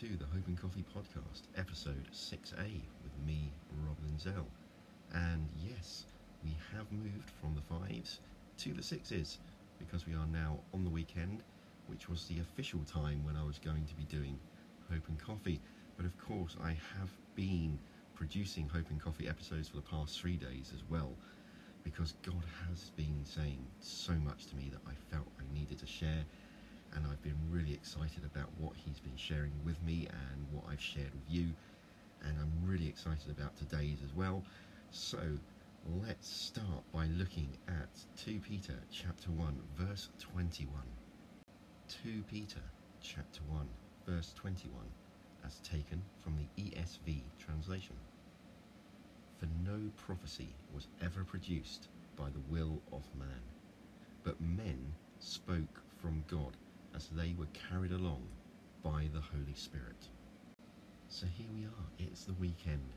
to the Hope and Coffee podcast, episode 6A, with me, Rob Linzell. And yes, we have moved from the fives to the sixes because we are now on the weekend, which was the official time when I was going to be doing Hope and Coffee. But of course, I have been producing Hope and Coffee episodes for the past three days as well because God has been saying so much to me that I felt I needed to share and I've been really excited about what he's been sharing with me and what I've shared with you and I'm really excited about today's as well. So let's start by looking at 2 Peter chapter 1 verse 21 2 Peter chapter 1 verse 21 as taken from the ESV translation. For no prophecy was ever produced by the will of man but men spoke from God as they were carried along by the Holy Spirit. So here we are, it's the weekend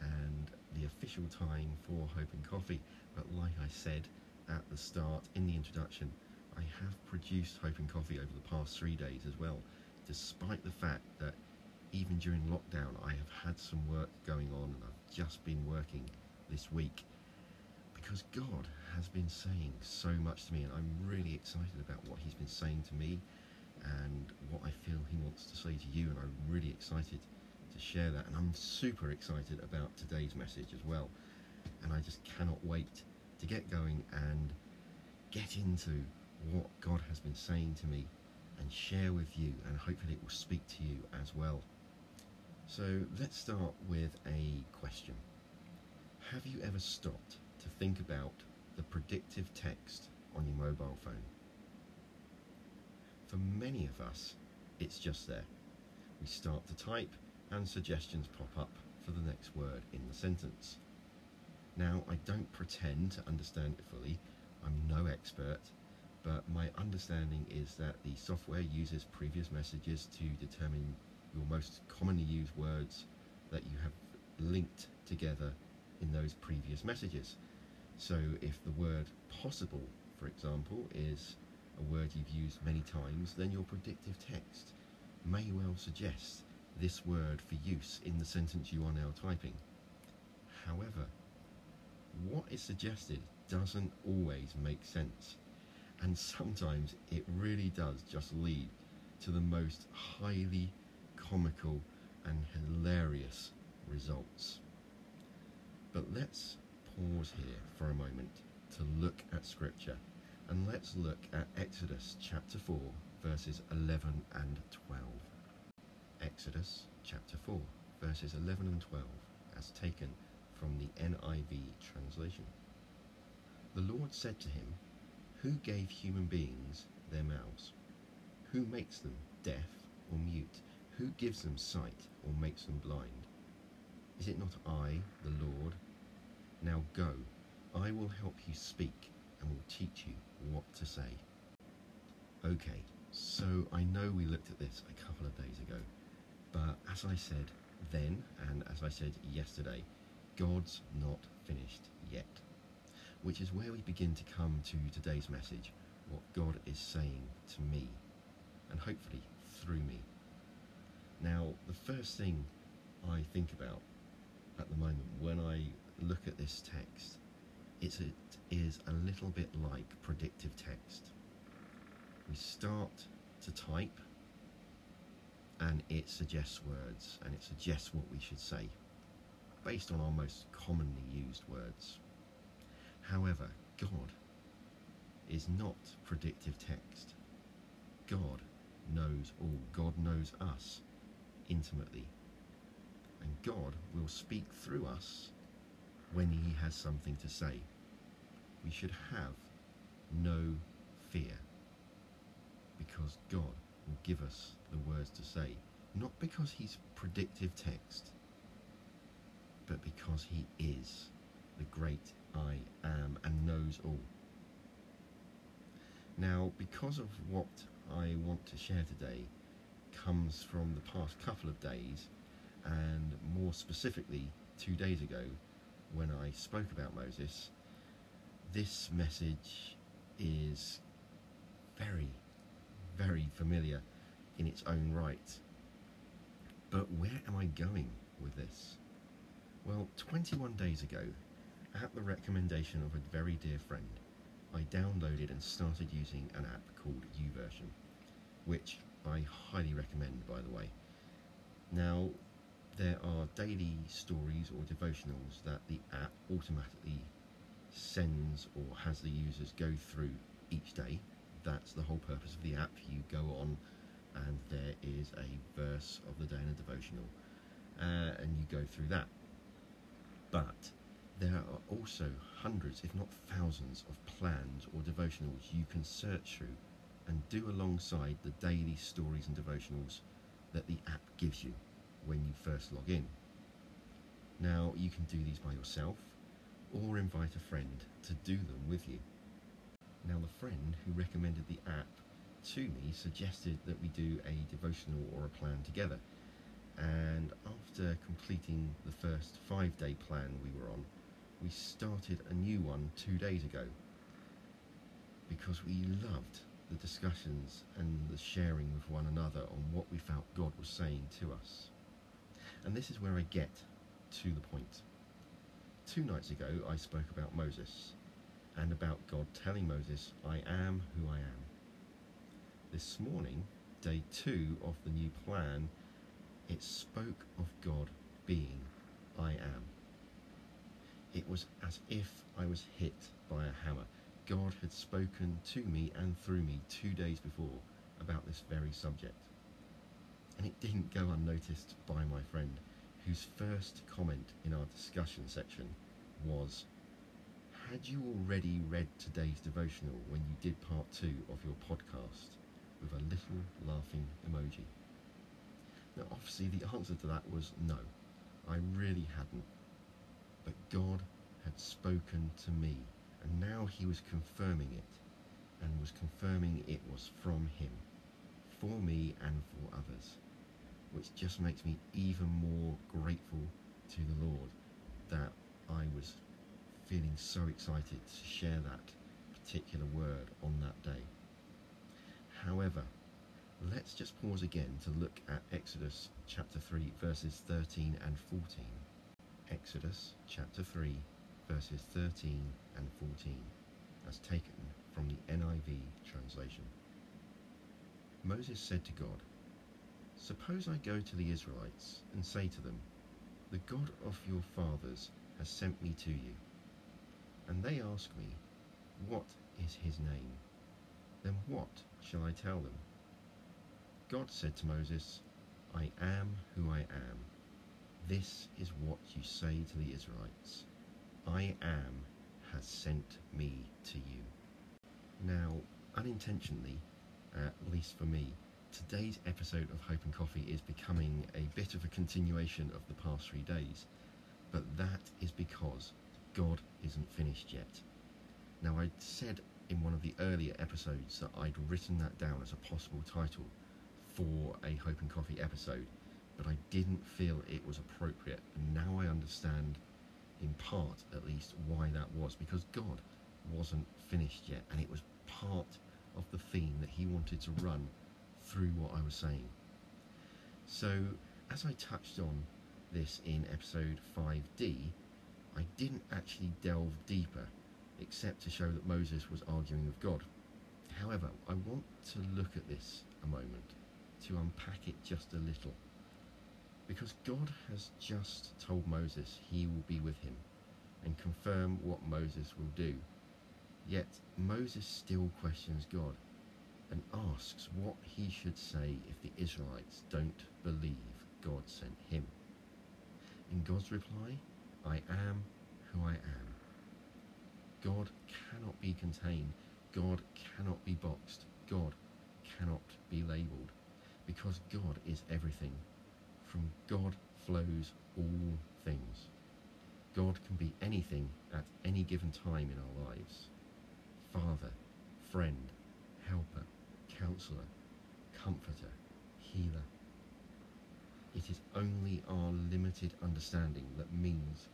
and the official time for Hope and Coffee. But like I said at the start in the introduction, I have produced Hope and Coffee over the past three days as well, despite the fact that even during lockdown I have had some work going on and I've just been working this week because God has been saying so much to me and I'm really excited about what he's been saying to me and what I feel he wants to say to you, and I'm really excited to share that. And I'm super excited about today's message as well. And I just cannot wait to get going and get into what God has been saying to me and share with you, and hopefully, it will speak to you as well. So, let's start with a question Have you ever stopped to think about the predictive text on your mobile phone? For many of us, it's just there. We start to type and suggestions pop up for the next word in the sentence. Now, I don't pretend to understand it fully, I'm no expert, but my understanding is that the software uses previous messages to determine your most commonly used words that you have linked together in those previous messages. So if the word possible, for example, is a word you've used many times, then your predictive text may well suggest this word for use in the sentence you are now typing. However, what is suggested doesn't always make sense, and sometimes it really does just lead to the most highly comical and hilarious results. But let's pause here for a moment to look at Scripture and let's look at Exodus chapter 4, verses 11 and 12. Exodus chapter 4, verses 11 and 12, as taken from the NIV translation. The Lord said to him, Who gave human beings their mouths? Who makes them deaf or mute? Who gives them sight or makes them blind? Is it not I, the Lord? Now go, I will help you speak and will teach you what to say. Okay, so I know we looked at this a couple of days ago, but as I said then, and as I said yesterday, God's not finished yet. Which is where we begin to come to today's message, what God is saying to me, and hopefully through me. Now, the first thing I think about at the moment when I look at this text is it is a little bit like predictive text. We start to type and it suggests words and it suggests what we should say based on our most commonly used words. However, God is not predictive text. God knows all. God knows us intimately. And God will speak through us when He has something to say we should have no fear because God will give us the words to say, not because He's predictive text, but because He is the great I am and knows all. Now, because of what I want to share today comes from the past couple of days, and more specifically, two days ago, when I spoke about Moses this message is very, very familiar in its own right. But where am I going with this? Well, 21 days ago, at the recommendation of a very dear friend, I downloaded and started using an app called YouVersion, which I highly recommend, by the way. Now, there are daily stories or devotionals that the app automatically sends or has the users go through each day. That's the whole purpose of the app. You go on and there is a verse of the day in a devotional uh, and you go through that. But there are also hundreds, if not thousands, of plans or devotionals you can search through and do alongside the daily stories and devotionals that the app gives you when you first log in. Now, you can do these by yourself or invite a friend to do them with you. Now, the friend who recommended the app to me suggested that we do a devotional or a plan together. And after completing the first five day plan we were on, we started a new one two days ago because we loved the discussions and the sharing with one another on what we felt God was saying to us. And this is where I get to the point. Two nights ago, I spoke about Moses and about God telling Moses, I am who I am. This morning, day two of the new plan, it spoke of God being I am. It was as if I was hit by a hammer. God had spoken to me and through me two days before about this very subject. And it didn't go unnoticed by my friend, whose first comment in our discussion section was Had you already read today's devotional when you did part two of your podcast? with a little laughing emoji. Now, obviously, the answer to that was no, I really hadn't. But God had spoken to me, and now He was confirming it, and was confirming it was from Him, for me and for others, which just makes me even more grateful to the Lord that I was feeling so excited to share that particular word on that day. However, let's just pause again to look at Exodus chapter 3, verses 13 and 14. Exodus chapter 3, verses 13 and 14, as taken from the NIV translation. Moses said to God, Suppose I go to the Israelites and say to them, The God of your fathers has sent me to you. And they ask me, What is his name? Then what shall I tell them? God said to Moses, I am who I am. This is what you say to the Israelites I am has sent me to you. Now, unintentionally, uh, at least for me, today's episode of Hope and Coffee is becoming a bit of a continuation of the past three days, but that is because God isn't finished yet. Now, I said in one of the earlier episodes that I'd written that down as a possible title for a Hope and Coffee episode, but I didn't feel it was appropriate. And now I understand, in part at least, why that was because God wasn't finished yet, and it was part of the theme that He wanted to run through what I was saying. So, as I touched on this in episode 5D, I didn't actually delve deeper except to show that Moses was arguing with God. However, I want to look at this a moment to unpack it just a little. Because God has just told Moses he will be with him and confirm what Moses will do. Yet Moses still questions God and asks what he should say if the Israelites don't believe God sent him. In God's reply, I am who I am. God cannot be contained. God cannot be boxed. God cannot be labelled. Because God is everything. From God flows all things. God can be anything at any given time in our lives. Father, friend, helper, counselor, comforter, healer. It is only our limited understanding that means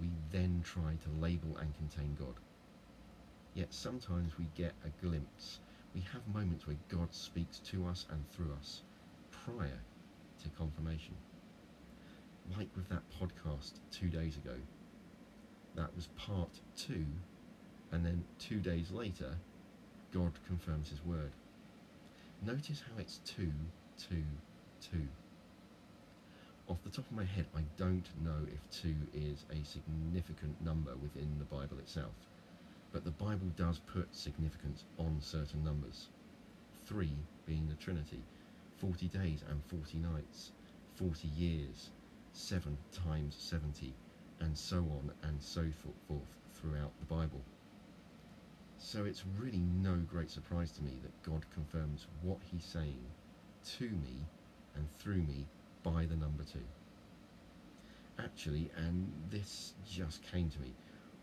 we then try to label and contain God. Yet sometimes we get a glimpse. We have moments where God speaks to us and through us prior to confirmation. like with that podcast two days ago. That was part two, and then two days later, God confirms his word. Notice how it's two, two, two. Off the top of my head, I don't know if two is a significant number within the Bible itself, but the Bible does put significance on certain numbers. Three being the Trinity, 40 days and 40 nights, 40 years, 7 times 70, and so on and so forth throughout the Bible. So it's really no great surprise to me that God confirms what He's saying to me and through me by the number two. Actually, and this just came to me,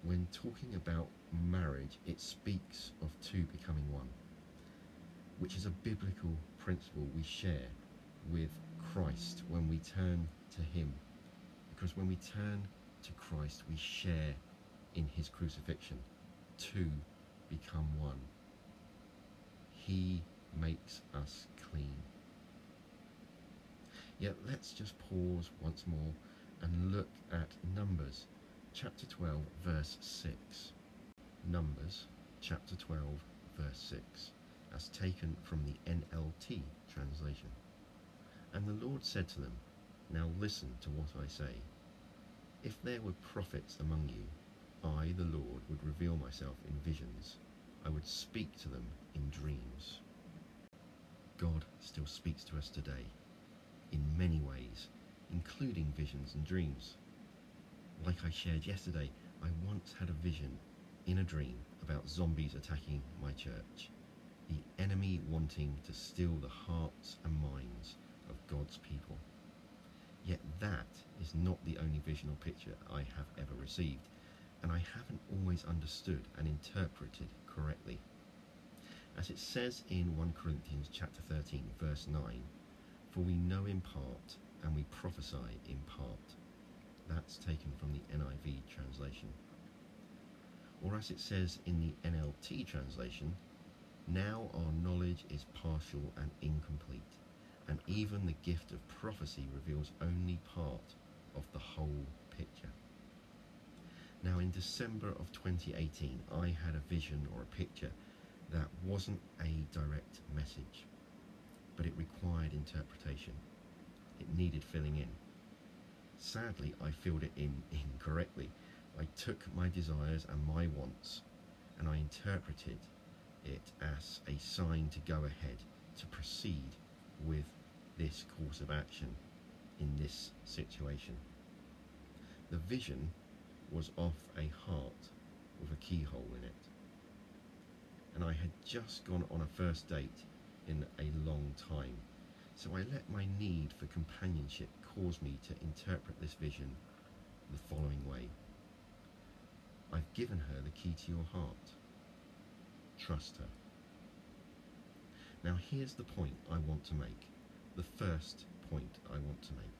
when talking about marriage, it speaks of two becoming one, which is a biblical principle we share with Christ when we turn to Him. Because when we turn to Christ, we share in His crucifixion. Two become one. He makes us clean. Yet let's just pause once more and look at Numbers chapter 12, verse 6. Numbers chapter 12, verse 6, as taken from the NLT translation. And the Lord said to them, Now listen to what I say. If there were prophets among you, I, the Lord, would reveal myself in visions. I would speak to them in dreams. God still speaks to us today in many ways, including visions and dreams. Like I shared yesterday, I once had a vision in a dream about zombies attacking my church, the enemy wanting to steal the hearts and minds of God's people. Yet that is not the only vision or picture I have ever received, and I haven't always understood and interpreted correctly. As it says in 1 Corinthians chapter 13 verse 9, for we know in part and we prophesy in part. That's taken from the NIV translation. Or as it says in the NLT translation, now our knowledge is partial and incomplete, and even the gift of prophecy reveals only part of the whole picture. Now, in December of 2018, I had a vision or a picture that wasn't a direct message but it required interpretation. It needed filling in. Sadly, I filled it in incorrectly. I took my desires and my wants and I interpreted it as a sign to go ahead, to proceed with this course of action in this situation. The vision was off a heart with a keyhole in it. And I had just gone on a first date in a long time. So I let my need for companionship cause me to interpret this vision the following way. I've given her the key to your heart. Trust her. Now here's the point I want to make. The first point I want to make.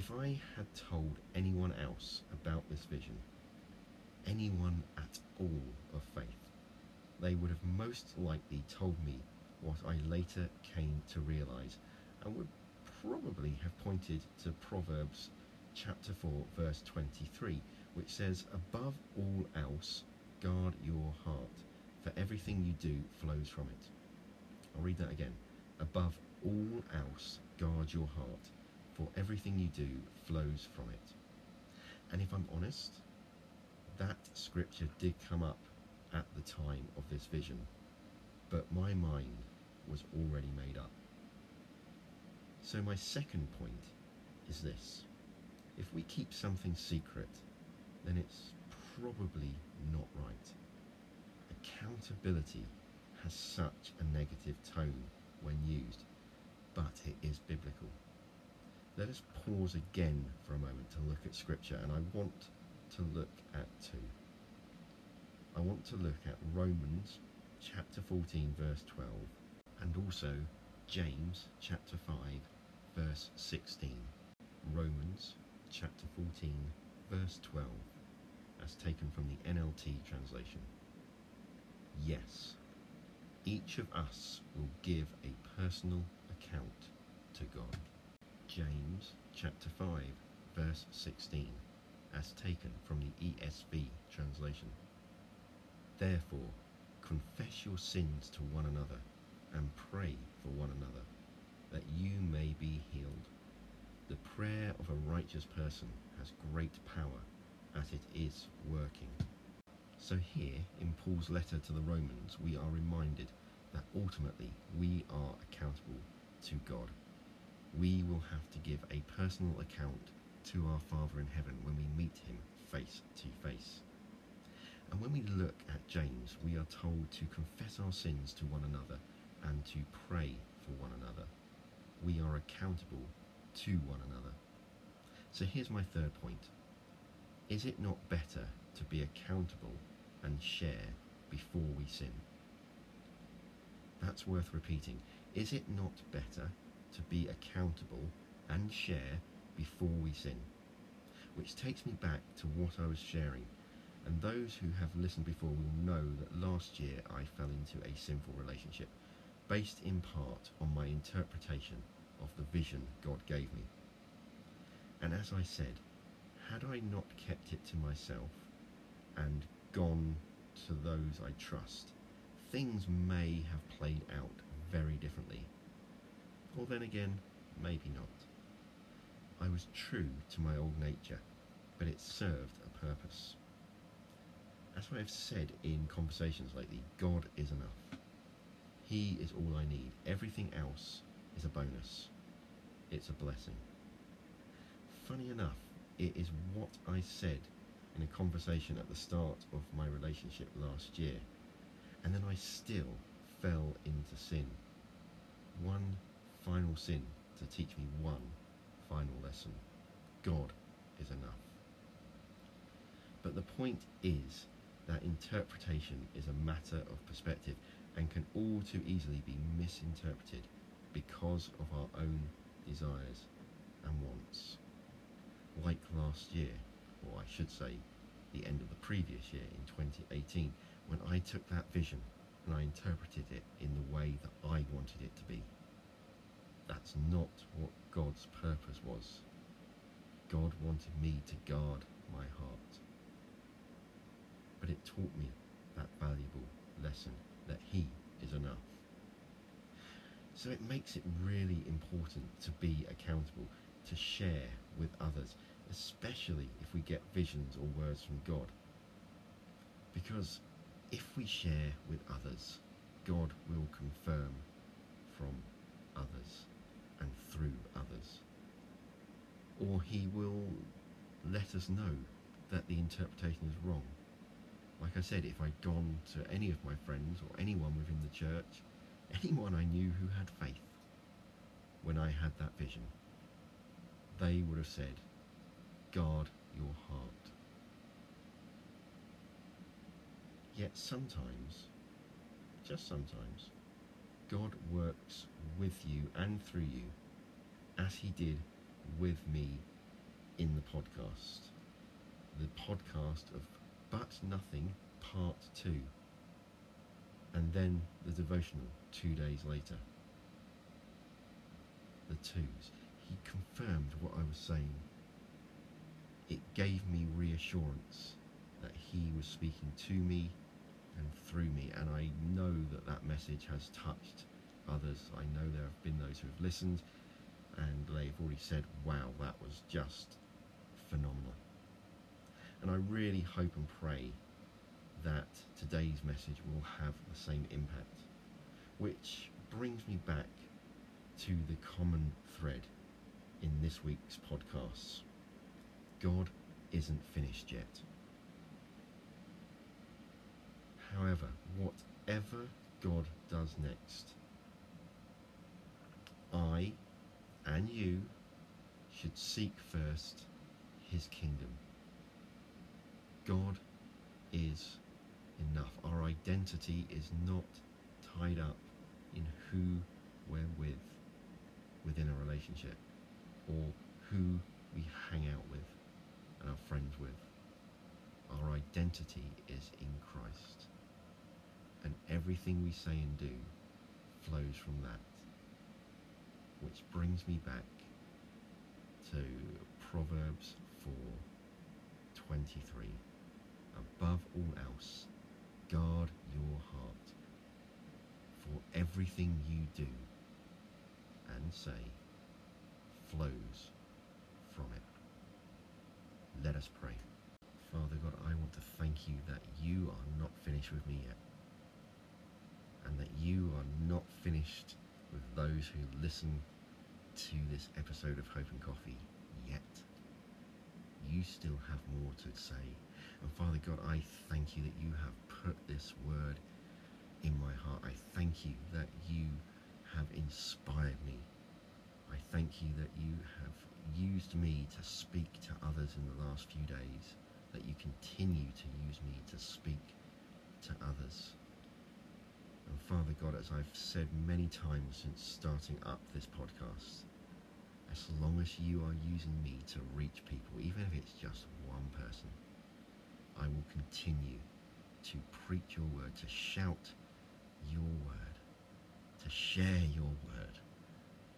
If I had told anyone else about this vision, anyone at all of faith, they would have most likely told me what I later came to realize and would probably have pointed to Proverbs chapter 4 verse 23 which says above all else guard your heart for everything you do flows from it. I'll read that again. Above all else guard your heart everything you do flows from it. And if I'm honest, that scripture did come up at the time of this vision, but my mind was already made up. So my second point is this. If we keep something secret, then it's probably not right. Accountability has such a negative tone when used, but it is biblical. Let us pause again for a moment to look at Scripture, and I want to look at two. I want to look at Romans chapter 14, verse 12, and also James chapter 5 verse 16, Romans chapter 14 verse 12 as taken from the NLT translation. Yes, each of us will give a personal account to God. James chapter 5, verse 16, as taken from the ESV translation. Therefore, confess your sins to one another and pray for one another, that you may be healed. The prayer of a righteous person has great power, as it is working. So, here in Paul's letter to the Romans, we are reminded that ultimately we are accountable to God. We will have to give a personal account to our Father in heaven when we meet him face to face. And when we look at James, we are told to confess our sins to one another and to pray for one another. We are accountable to one another. So here's my third point. Is it not better to be accountable and share before we sin? That's worth repeating. Is it not better to be accountable and share before we sin? Which takes me back to what I was sharing. And those who have listened before will know that last year I fell into a sinful relationship, based in part on my interpretation of the vision God gave me. And as I said, had I not kept it to myself and gone to those I trust, things may have played out very differently. Or then again, maybe not. I was true to my old nature, but it served a purpose. That's As I have said in conversations lately, God is enough. He is all I need. Everything else is a bonus. It's a blessing. Funny enough, it is what I said in a conversation at the start of my relationship last year and then I still fell into sin. One final sin to teach me one final lesson. God is enough. But the point is that interpretation is a matter of perspective and can all too easily be misinterpreted because of our own desires and wants. Like last year, or I should say, the end of the previous year in 2018, when I took that vision and I interpreted it in the way that I wanted it to be. That's not what God's purpose was. God wanted me to guard my heart. But it taught me that valuable lesson that He is enough. So it makes it really important to be accountable, to share with others, especially if we get visions or words from God. Because if we share with others, God will confirm from others and through others. Or he will let us know that the interpretation is wrong. Like I said, if I'd gone to any of my friends or anyone within the church, anyone I knew who had faith, when I had that vision, they would have said, guard your heart. Yet sometimes, just sometimes, God works with you and through you as he did with me in the podcast. The podcast of But Nothing Part 2. And then the devotional two days later. The twos. He confirmed what I was saying. It gave me reassurance that he was speaking to me and through me. And I know that that message has touched others. I know there have been those who have listened and they've already said, wow, that was just phenomenal. And I really hope and pray that today's message will have the same impact. Which brings me back to the common thread in this week's podcasts. God isn't finished yet. However, whatever God does next, I and you should seek first his kingdom. God is enough. Our identity is not tied up in who we're with within a relationship or who we hang out with and are friends with. Our identity is in Christ and everything we say and do flows from that. Which brings me back to Proverbs 4 23. Above all else, guard your heart, for everything you do and say flows from it. Let us pray. Father God, I want to thank you that you are not finished with me yet, and that you are not finished with those who listen to this episode of Hope and Coffee yet. You still have more to say. And Father God, I thank you that you have put this word in my heart. I thank you that you have inspired me. I thank you that you have used me to speak to others in the last few days, that you continue to use me to speak to others. And Father God, as I've said many times since starting up this podcast, as long as you are using me to reach people, even if it's just one person, I will continue to preach your word, to shout your word, to share your word,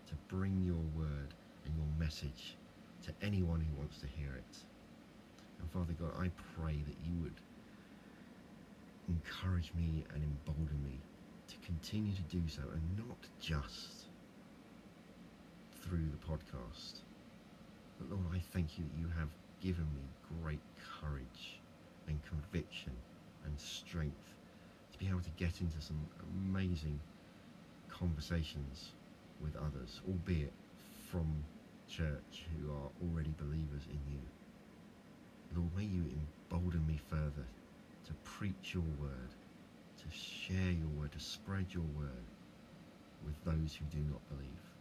to bring your word and your message to anyone who wants to hear it. And Father God, I pray that you would encourage me and embolden me to continue to do so and not just through the podcast. But Lord, I thank you that you have given me great courage and conviction and strength to be able to get into some amazing conversations with others, albeit from church who are already believers in you. Lord, may you embolden me further to preach your word, to share your word, to spread your word with those who do not believe.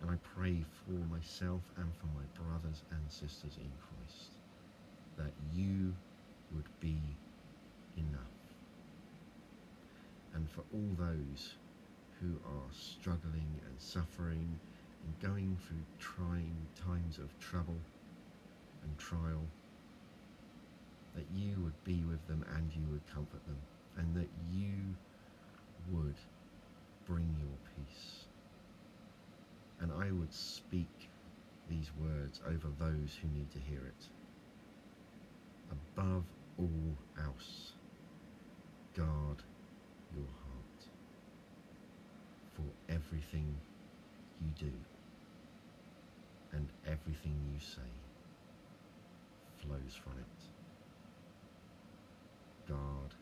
And I pray for myself and for my brothers and sisters in Christ that you would be enough. And for all those who are struggling and suffering and going through trying times of trouble and trial, that you would be with them and you would comfort them, and that you would bring your peace and I would speak these words over those who need to hear it. Above all else, guard your heart for everything you do and everything you say flows from it. Guard